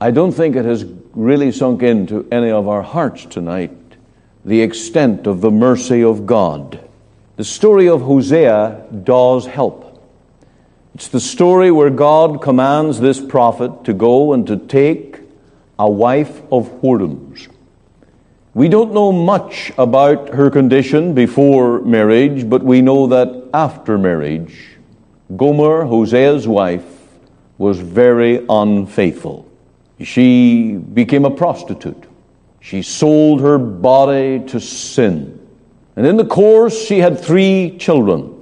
I don't think it has really sunk into any of our hearts tonight the extent of the mercy of God. The story of Hosea does help. It's the story where God commands this prophet to go and to take a wife of whoredoms. We don't know much about her condition before marriage, but we know that after marriage, Gomer, Hosea's wife, was very unfaithful. She became a prostitute. She sold her body to sin. And in the course, she had three children.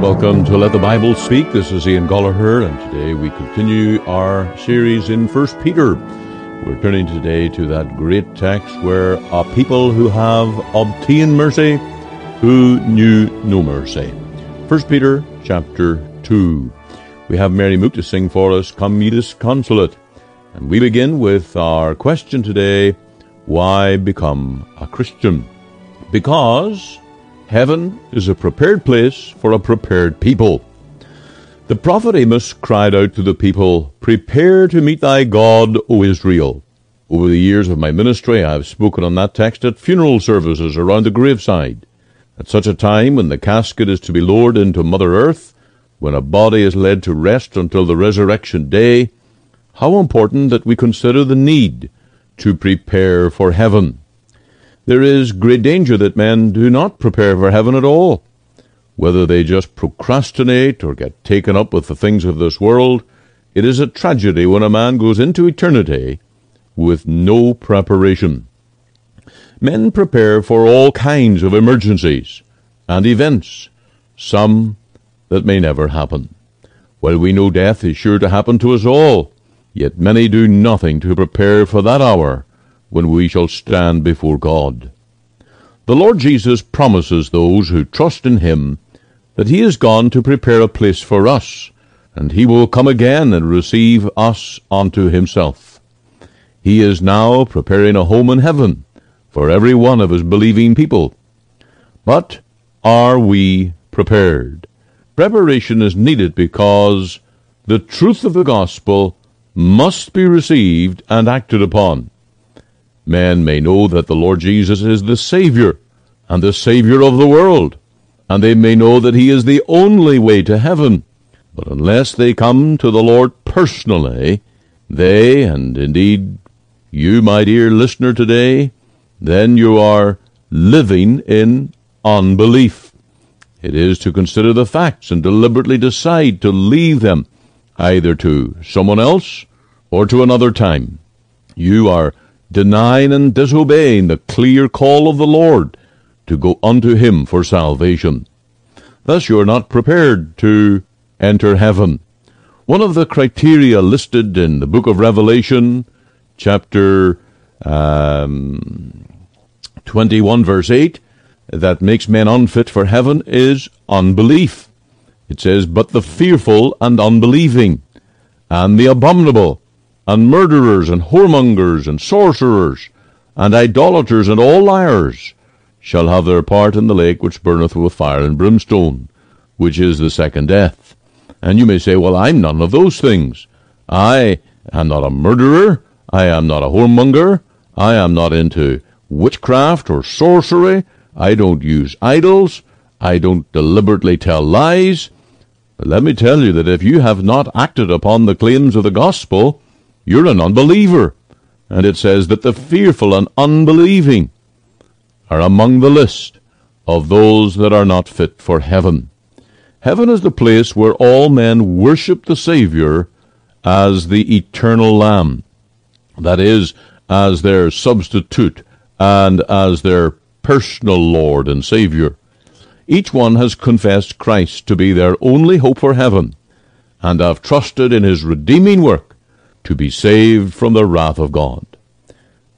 Welcome to Let the Bible Speak. This is Ian Goligher, and today we continue our series in 1 Peter. We're turning today to that great text where a people who have obtained mercy who knew no mercy. 1 Peter chapter 2. We have Mary Mook to sing for us, Come Meet Us. And we begin with our question today, Why become a Christian? Because heaven is a prepared place for a prepared people. The prophet Amos cried out to the people, Prepare to meet thy God, O Israel. Over the years of my ministry, I have spoken on that text at funeral services around the graveside. At such a time when the casket is to be lowered into Mother Earth, when a body is led to rest until the resurrection day, how important that we consider the need to prepare for heaven. There is great danger that men do not prepare for heaven at all. Whether they just procrastinate or get taken up with the things of this world, it is a tragedy when a man goes into eternity with no preparation. Men prepare for all kinds of emergencies and events, some that may never happen. Well, we know death is sure to happen to us all, yet many do nothing to prepare for that hour when we shall stand before God. The Lord Jesus promises those who trust in him that he is gone to prepare a place for us, and he will come again and receive us unto himself. He is now preparing a home in heaven, for every one of his believing people. But are we prepared? Preparation is needed because the truth of the gospel must be received and acted upon. Men may know that the Lord Jesus is the Savior and the Savior of the world, and they may know that He is the only way to heaven. But unless they come to the Lord personally, they, and indeed you, my dear listener today, then you are living in unbelief. It is to consider the facts and deliberately decide to leave them either to someone else or to another time. You are denying and disobeying the clear call of the Lord to go unto him for salvation. Thus you are not prepared to enter heaven. One of the criteria listed in the book of Revelation, chapter um, 21 verse 8 that makes men unfit for heaven is unbelief. It says, But the fearful and unbelieving, and the abominable, and murderers, and whoremongers, and sorcerers, and idolaters, and all liars, shall have their part in the lake which burneth with fire and brimstone, which is the second death. And you may say, Well, I'm none of those things. I am not a murderer. I am not a whoremonger. I am not into witchcraft or sorcery. I don't use idols. I don't deliberately tell lies. But let me tell you that if you have not acted upon the claims of the gospel, you're an unbeliever. And it says that the fearful and unbelieving are among the list of those that are not fit for heaven. Heaven is the place where all men worship the Savior as the eternal Lamb. That is, as their substitute and as their personal Lord and Savior. Each one has confessed Christ to be their only hope for heaven, and have trusted in his redeeming work to be saved from the wrath of God.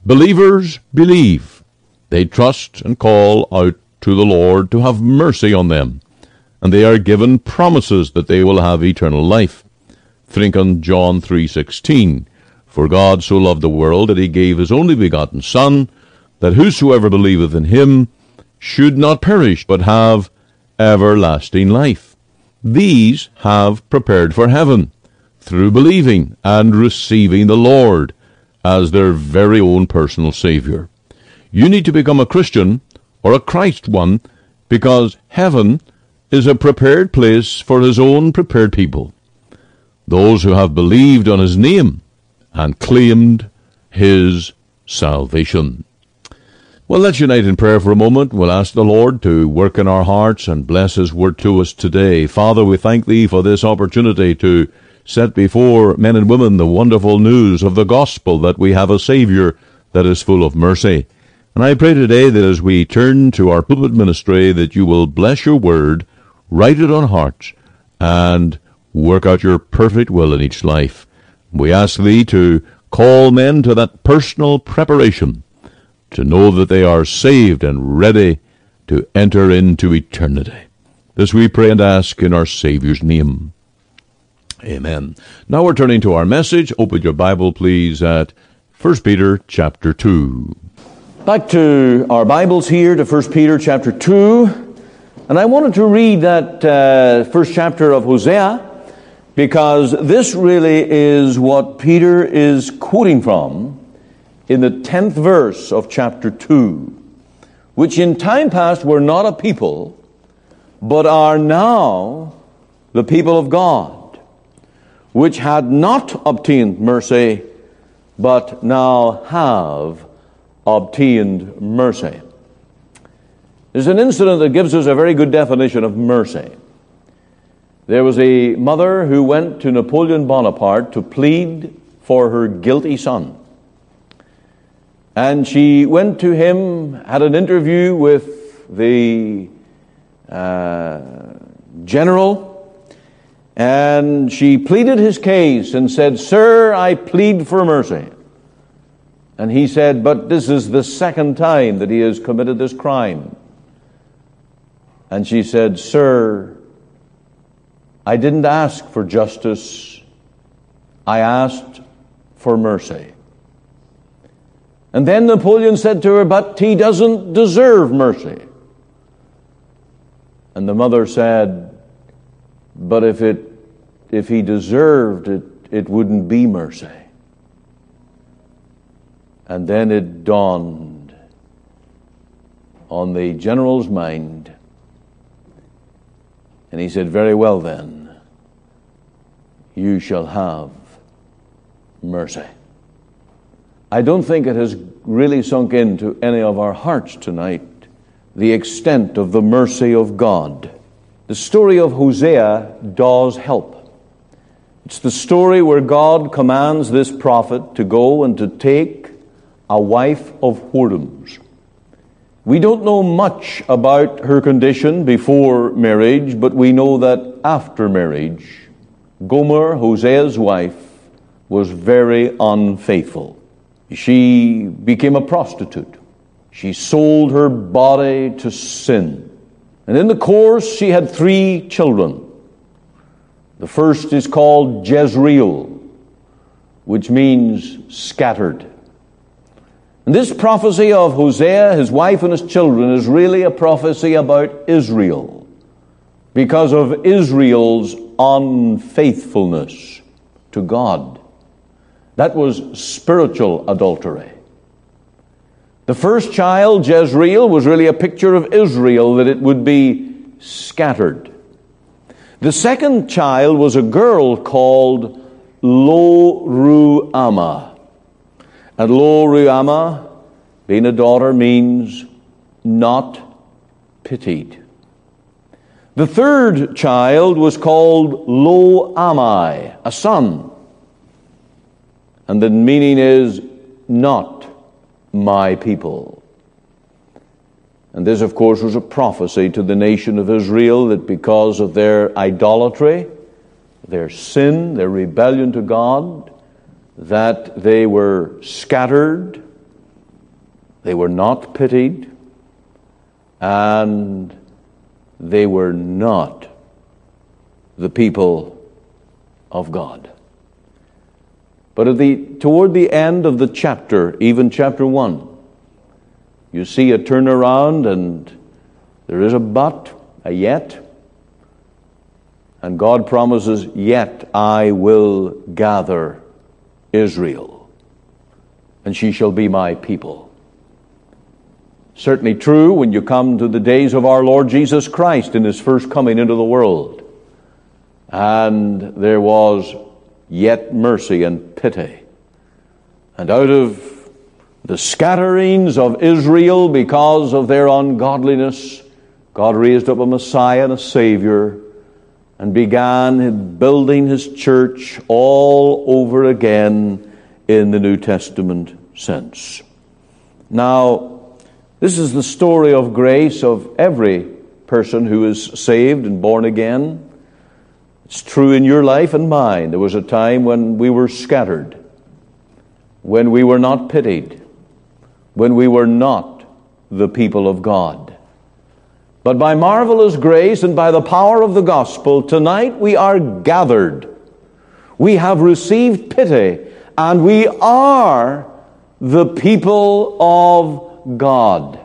Believers believe. They trust and call out to the Lord to have mercy on them, and they are given promises that they will have eternal life. Think on John 3:16. For God so loved the world that he gave his only begotten Son, that whosoever believeth in him should not perish, but have everlasting life. these have prepared for heaven through believing and receiving the Lord as their very own personal Savior. You need to become a Christian or a Christ one because heaven is a prepared place for His own prepared people, those who have believed on His name and claimed His salvation. Well, let's unite in prayer for a moment. We'll ask the Lord to work in our hearts and bless His word to us today. Father, we thank Thee for this opportunity to set before men and women the wonderful news of the gospel that we have a Savior that is full of mercy. And I pray today that as we turn to our pulpit ministry, that you will bless your word, write it on hearts, and work out your perfect will in each life. We ask Thee to call men to that personal preparation to know that they are saved and ready to enter into eternity. This we pray and ask in our Savior's name. Amen. Now we're turning to our message. Open your Bible, please, at 1 Peter chapter 2. Back to our Bibles here to 1 Peter chapter 2. And I wanted to read that uh, first chapter of Hosea because this really is what Peter is quoting from in the 10th verse of chapter 2, which in time past were not a people, but are now the people of God, which had not obtained mercy, but now have obtained mercy. There's an incident that gives us a very good definition of mercy. There was a mother who went to Napoleon Bonaparte to plead for her guilty son. And she went to him, had an interview with the uh, general, and she pleaded his case and said, Sir, I plead for mercy. And he said, But this is the second time that he has committed this crime. And she said, Sir, I didn't ask for justice, I asked for mercy. And then Napoleon said to her, But he doesn't deserve mercy. And the mother said, But if, it, if he deserved it, it wouldn't be mercy. And then it dawned on the general's mind. And he said, Very well then, you shall have mercy. I don't think it has really sunk into any of our hearts tonight the extent of the mercy of God. The story of Hosea does help. It's the story where God commands this prophet to go and to take a wife of whoredoms. We don't know much about her condition before marriage, but we know that after marriage, Gomer, Hosea's wife, was very unfaithful. She became a prostitute. She sold her body to sin. And in the course, she had three children. The first is called Jezreel, which means scattered. And this prophecy of Hosea, his wife, and his children is really a prophecy about Israel because of Israel's unfaithfulness to God. That was spiritual adultery. The first child, Jezreel, was really a picture of Israel, that it would be scattered. The second child was a girl called Lo Ruhamah. And Lo Ruhamah, being a daughter, means not pitied. The third child was called Lo Ammi, a son. And the meaning is not my people. And this, of course, was a prophecy to the nation of Israel that because of their idolatry, their sin, their rebellion to God, that they were scattered, they were not pitied, and they were not the people of God. But at the, toward the end of the chapter, even chapter 1, you see a turnaround and there is a but, a yet. And God promises, Yet I will gather Israel, and she shall be my people. Certainly true when you come to the days of our Lord Jesus Christ in his first coming into the world. And there was yet mercy and pity. And out of the scatterings of Israel because of their ungodliness, God raised up a Messiah and a Savior and began building his church all over again in the New Testament sense. Now, this is the story of grace of every person who is saved and born again. It's true in your life and mine. There was a time when we were scattered, when we were not pitied, when we were not the people of God. But by marvelous grace and by the power of the gospel, tonight we are gathered. We have received pity, and we are the people of God.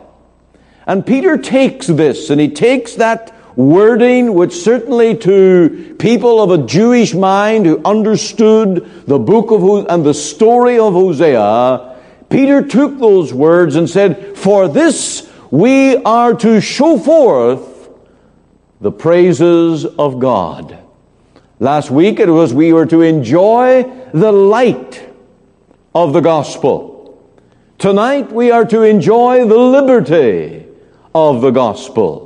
And Peter takes this, and he takes that wording, which certainly to people of a Jewish mind who understood the book of and the story of Hosea, Peter took those words and said, For this we are to show forth the praises of God. Last week it was we were to enjoy the light of the gospel. Tonight we are to enjoy the liberty of the gospel.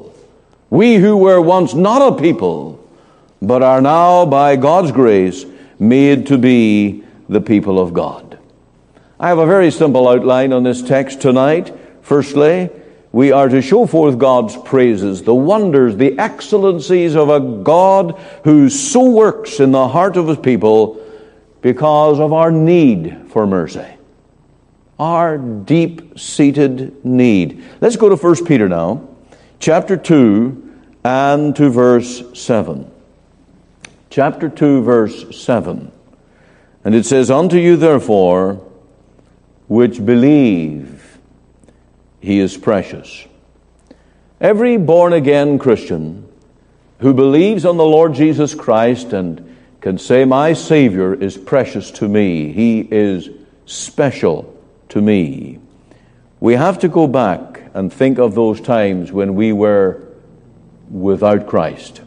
We who were once not a people, but are now by God's grace made to be the people of God. I have a very simple outline on this text tonight. Firstly, we are to show forth God's praises, the wonders, the excellencies of a God who so works in the heart of his people because of our need for mercy. Our deep seated need. Let's go to 1 Peter now, chapter 2, and to verse 7. Chapter 2, verse 7. And it says, Unto you, therefore, which believe, he is precious. Every born again Christian who believes on the Lord Jesus Christ and can say, My Savior is precious to me, He is special to me. We have to go back and think of those times when we were without Christ,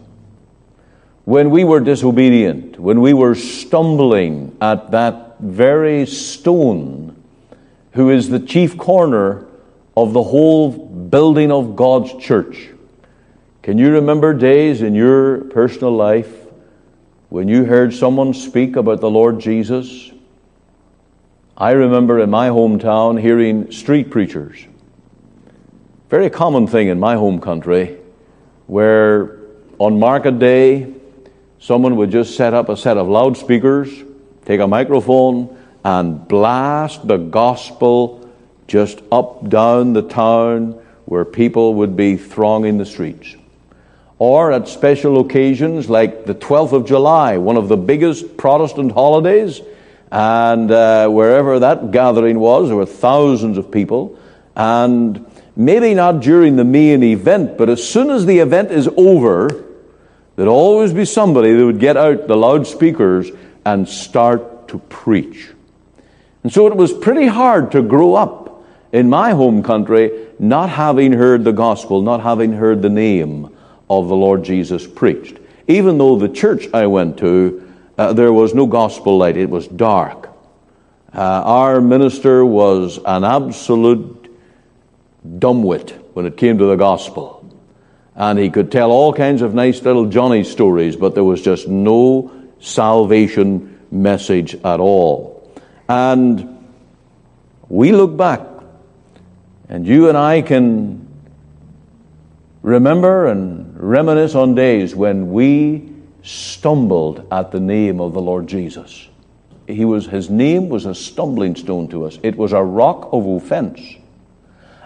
when we were disobedient, when we were stumbling at that very stone who is the chief corner of the whole building of God's church. Can you remember days in your personal life when you heard someone speak about the Lord Jesus? I remember in my hometown hearing street preachers. Very common thing in my home country where on market day someone would just set up a set of loudspeakers, take a microphone, and blast the gospel just up, down the town where people would be thronging the streets. Or at special occasions like the 12th of July, one of the biggest Protestant holidays, and uh, wherever that gathering was, there were thousands of people. And maybe not during the main event, but as soon as the event is over, there'd always be somebody that would get out the loudspeakers and start to preach. And so it was pretty hard to grow up in my home country, not having heard the gospel, not having heard the name of the Lord Jesus preached. Even though the church I went to, uh, there was no gospel light, it was dark. Uh, our minister was an absolute dumbwit when it came to the gospel. And he could tell all kinds of nice little Johnny stories, but there was just no salvation message at all. And we look back and you and I can remember and reminisce on days when we stumbled at the name of the Lord Jesus. He was, his name was a stumbling stone to us. It was a rock of offense.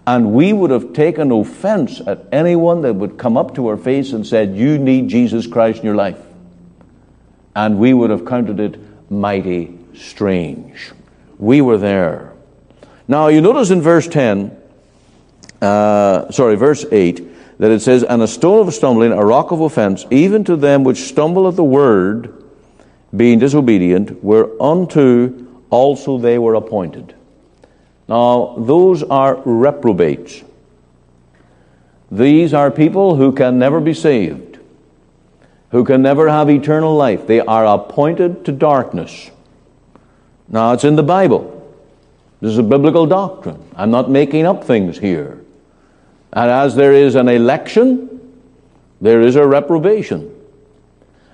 And we would have taken offense at anyone that would come up to our face and said, You need Jesus Christ in your life. And we would have counted it mighty strange. We were there. Now, you notice in verse 10, uh, sorry, verse 8, that it says, And a stone of stumbling, a rock of offense, even to them which stumble at the word, being disobedient, whereunto also they were appointed. Now, those are reprobates. These are people who can never be saved, who can never have eternal life. They are appointed to darkness. Now, it's in the Bible. This is a biblical doctrine. I'm not making up things here. And as there is an election, there is a reprobation.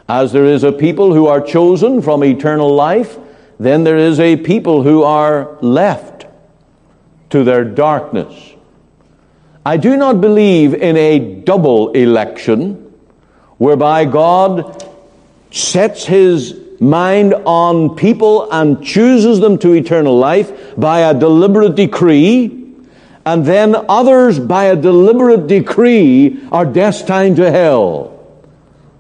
As there is a people who are chosen from eternal life, then there is a people who are left to their darkness. I do not believe in a double election whereby God sets his mind on people and chooses them to eternal life by a deliberate decree and then others, by a deliberate decree, are destined to hell.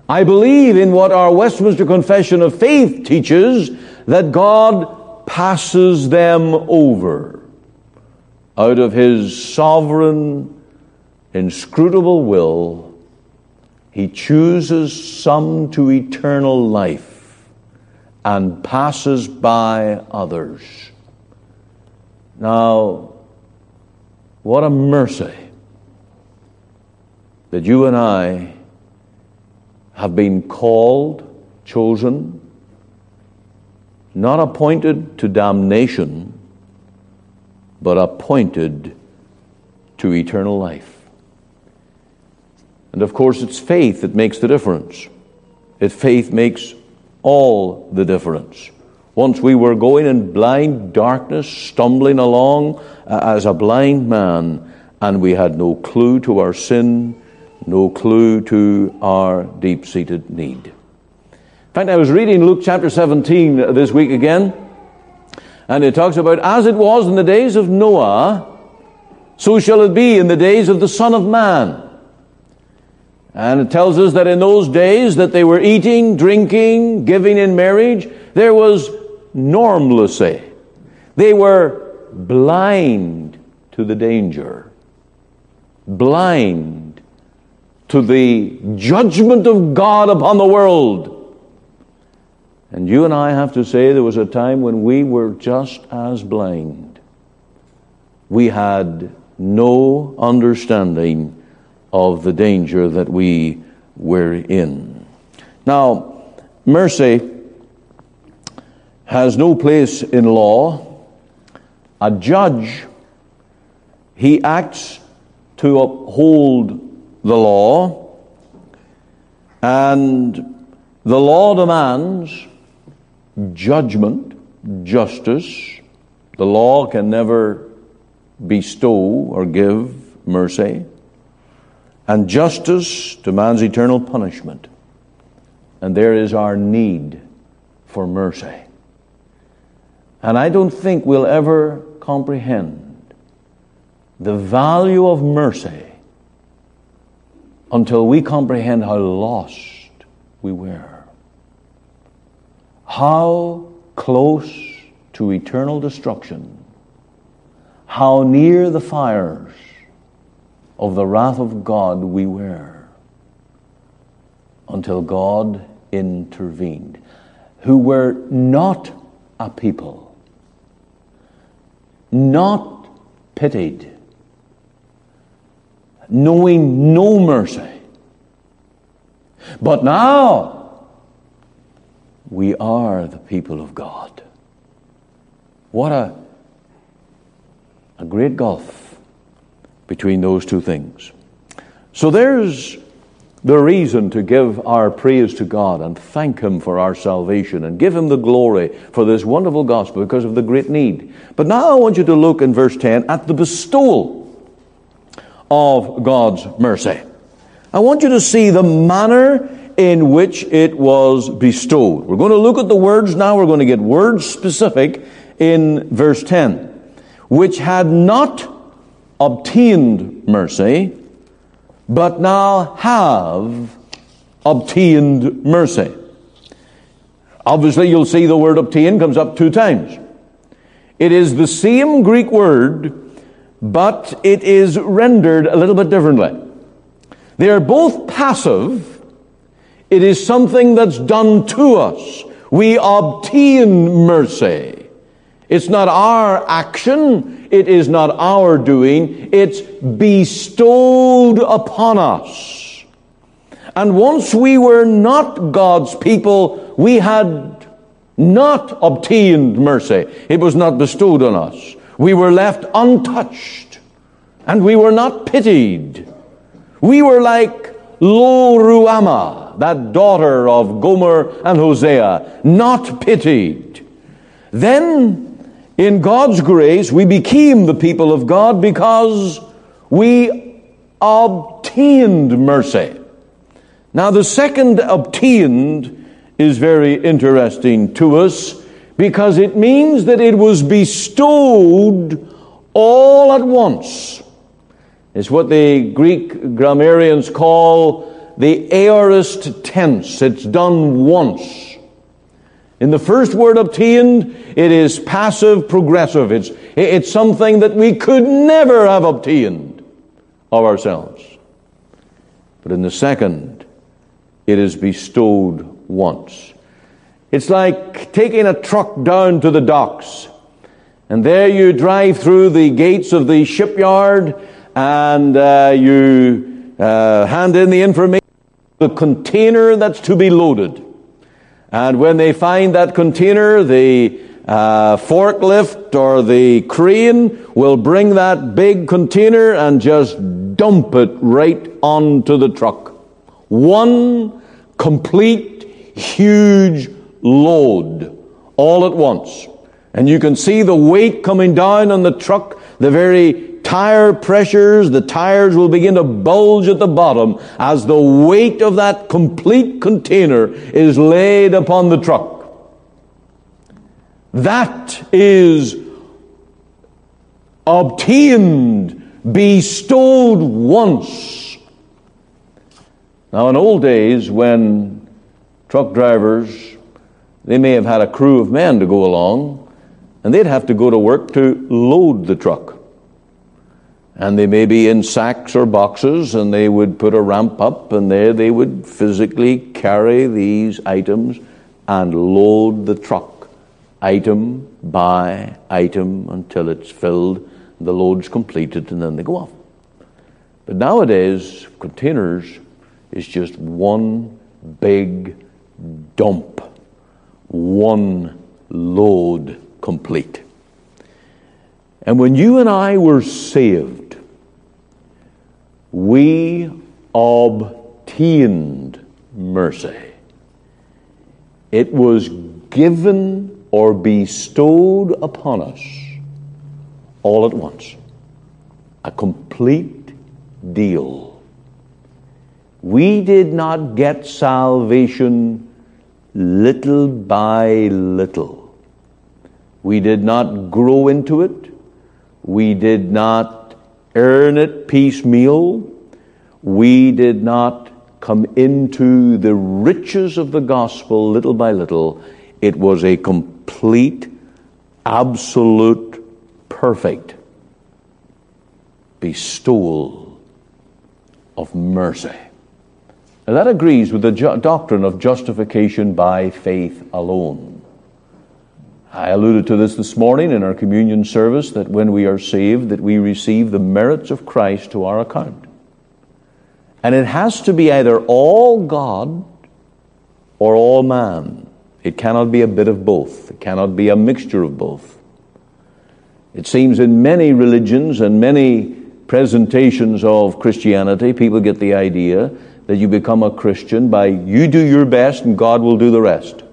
I believe in what our Westminster Confession of Faith teaches that God passes them over out of His sovereign, inscrutable will. He chooses some to eternal life and passes by others. Now, what a mercy that you and I have been called, chosen, not appointed to damnation, but appointed to eternal life. And of course, it's faith that makes the difference. It faith makes all the difference. Once we were going in blind darkness, stumbling along uh, as a blind man, and we had no clue to our sin, no clue to our deep seated need. In fact, I was reading Luke chapter 17 this week again, and it talks about as it was in the days of Noah, so shall it be in the days of the Son of Man. And it tells us that in those days that they were eating, drinking, giving in marriage, there was normalcy. They were blind to the danger, blind to the judgment of God upon the world. And you and I have to say there was a time when we were just as blind. We had no understanding of the danger that we were in. Now, mercy has no place in law. A judge, he acts to uphold the law, and the law demands judgment, justice. The law can never bestow or give mercy. And justice demands eternal punishment. And there is our need for mercy. And I don't think we'll ever comprehend the value of mercy until we comprehend how lost we were. How close to eternal destruction, how near the fires of the wrath of God we were until God intervened, who were not a people not pitied, knowing no mercy. But now we are the people of God. What a, a great gulf between those two things. So there's the reason to give our praise to God and thank Him for our salvation and give Him the glory for this wonderful gospel because of the great need. But now I want you to look in verse 10 at the bestowal of God's mercy. I want you to see the manner in which it was bestowed. We're going to look at the words now. We're going to get words specific in verse 10. Which had not obtained mercy, but now have obtained mercy. Obviously, you'll see the word obtain comes up two times. It is the same Greek word, but it is rendered a little bit differently. They are both passive. It is something that's done to us. We obtain mercy. It's not our action. It is not our doing. It's bestowed upon us. And once we were not God's people, we had not obtained mercy. It was not bestowed on us. We were left untouched. And we were not pitied. We were like Lo Ruhamah, that daughter of Gomer and Hosea, not pitied. Then, in God's grace, we became the people of God because we obtained mercy. Now, the second obtained is very interesting to us because it means that it was bestowed all at once. It's what the Greek grammarians call the aorist tense. It's done once. In the first word obtained, it is passive progressive. It's, it's something that we could never have obtained of ourselves. But in the second, it is bestowed once. It's like taking a truck down to the docks. And there you drive through the gates of the shipyard and uh, you uh, hand in the information, the container that's to be loaded. And when they find that container, the uh, forklift or the crane will bring that big container and just dump it right onto the truck. One complete, huge load all at once. And you can see the weight coming down on the truck, the very tire pressures, the tires will begin to bulge at the bottom as the weight of that complete container is laid upon the truck. That is obtained, bestowed once. Now, in old days, when truck drivers, they may have had a crew of men to go along, and they'd have to go to work to load the truck. And they may be in sacks or boxes, and they would put a ramp up, and there they would physically carry these items and load the truck, item by item, until it's filled, the load's completed, and then they go off. But nowadays, containers is just one big dump, one load complete. And when you and I were saved, we obtained mercy. It was given or bestowed upon us all at once. A complete deal. We did not get salvation little by little. We did not grow into it. We did not earn it piecemeal. We did not come into the riches of the gospel little by little. It was a complete, absolute, perfect bestowal of mercy. Now that agrees with the ju- doctrine of justification by faith alone. I alluded to this this morning in our communion service that when we are saved that we receive the merits of Christ to our account. And it has to be either all God or all man. It cannot be a bit of both. It cannot be a mixture of both. It seems in many religions and many presentations of Christianity, people get the idea that you become a Christian by you do your best and God will do the rest.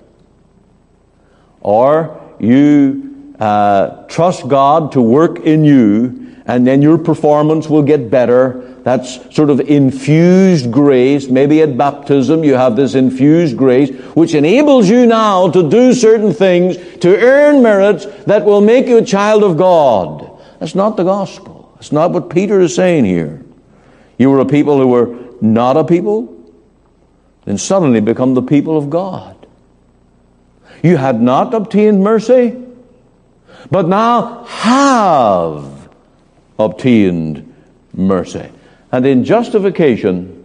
Or you uh, trust God to work in you, and then your performance will get better. That's sort of infused grace. Maybe at baptism you have this infused grace, which enables you now to do certain things to earn merits that will make you a child of God. That's not the gospel. That's not what Peter is saying here. You were a people who were not a people, then suddenly become the people of God. You had not obtained mercy, but now have obtained mercy. And in justification,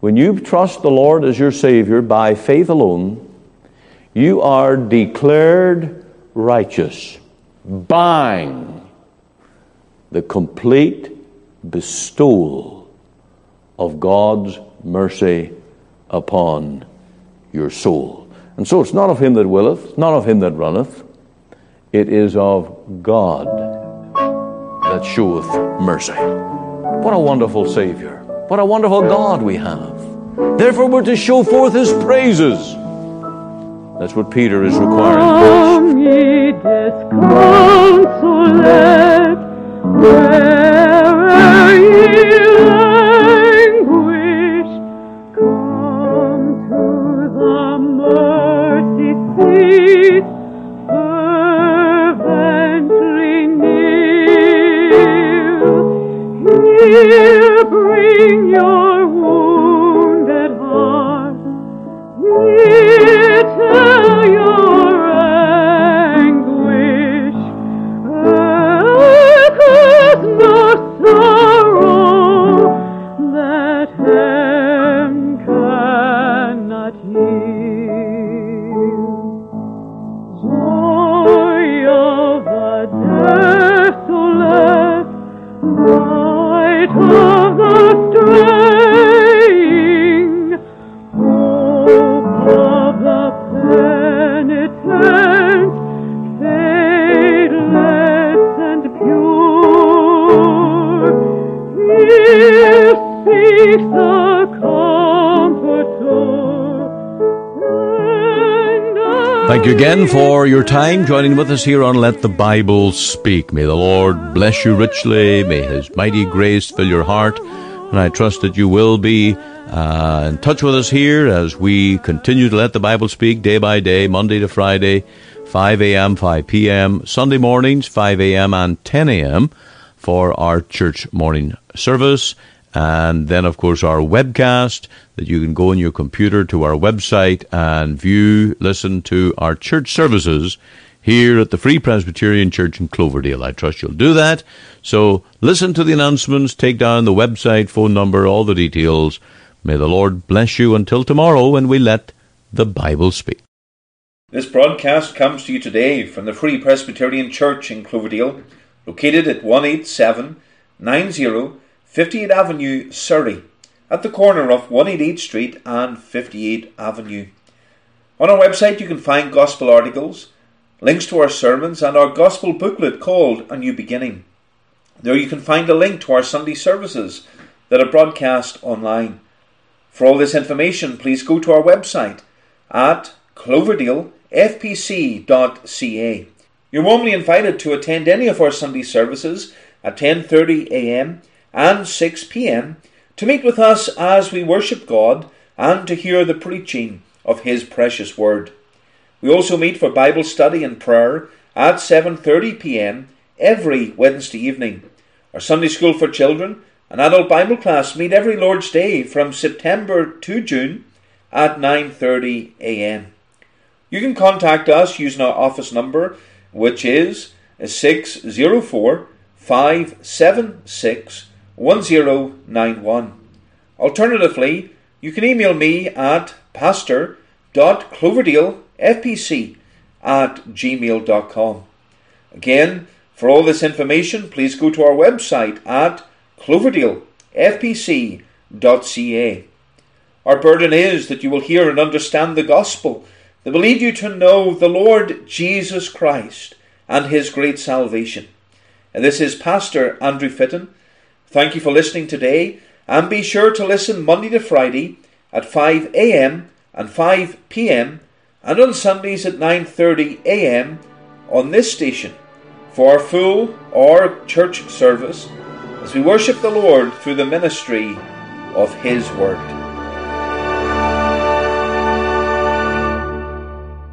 When you trust the Lord as your Savior by faith alone, you are declared righteous. Bang! The complete bestowal of God's mercy upon your soul. And so it's not of him that willeth, not of him that runneth, it is of God that showeth mercy. What a wonderful Savior. What a wonderful God we have. Therefore, we're to show forth his praises. That's what Peter is requiring. Thank you again for your time joining with us here on Let the Bible Speak. May the Lord bless you richly. May His mighty grace fill your heart. And I trust that you will be uh, in touch with us here as we continue to let the Bible speak day by day, Monday to Friday, 5 a.m., 5 p.m., Sunday mornings, 5 a.m. and 10 a.m. for our church morning service. And then, of course, our webcast that you can go on your computer to our website and view, listen to our church services here at the Free Presbyterian Church in Cloverdale. I trust you'll do that. So listen to the announcements, take down the website, phone number, all the details. May the Lord bless you until tomorrow when we let the Bible speak. This broadcast comes to you today from the Free Presbyterian Church in Cloverdale, located at 18790 58 Avenue, Surrey, at the corner of 188 Street and 58 Avenue. On our website, you can find gospel articles, links to our sermons, and our gospel booklet called A New Beginning. There you can find a link to our Sunday services that are broadcast online. For all this information, please go to our website at cloverdalefpc.ca. You're warmly invited to attend any of our Sunday services at 10:30 a.m. and 6 p.m. to meet with us as we worship God and to hear the preaching of his precious word. We also meet for Bible study and prayer at 7:30 p.m. every Wednesday evening. Our Sunday school for children and adult Bible class meet every Lord's Day from September to June at 9:30 a.m. You can contact us using our office number which is 604 576 1091. Alternatively, you can email me at pastor.cloverdalefpc at gmail.com. Again, for all this information, please go to our website at cloverdalefpc.ca. Our burden is that you will hear and understand the gospel that will lead you to know the Lord Jesus Christ and his great salvation. And this is Pastor Andrew Fitton. Thank you for listening today, and be sure to listen Monday to Friday at 5 a.m. and 5 p.m. and on Sundays at 9:30 a.m. on this station for our full or church service as we worship the Lord through the ministry of his word.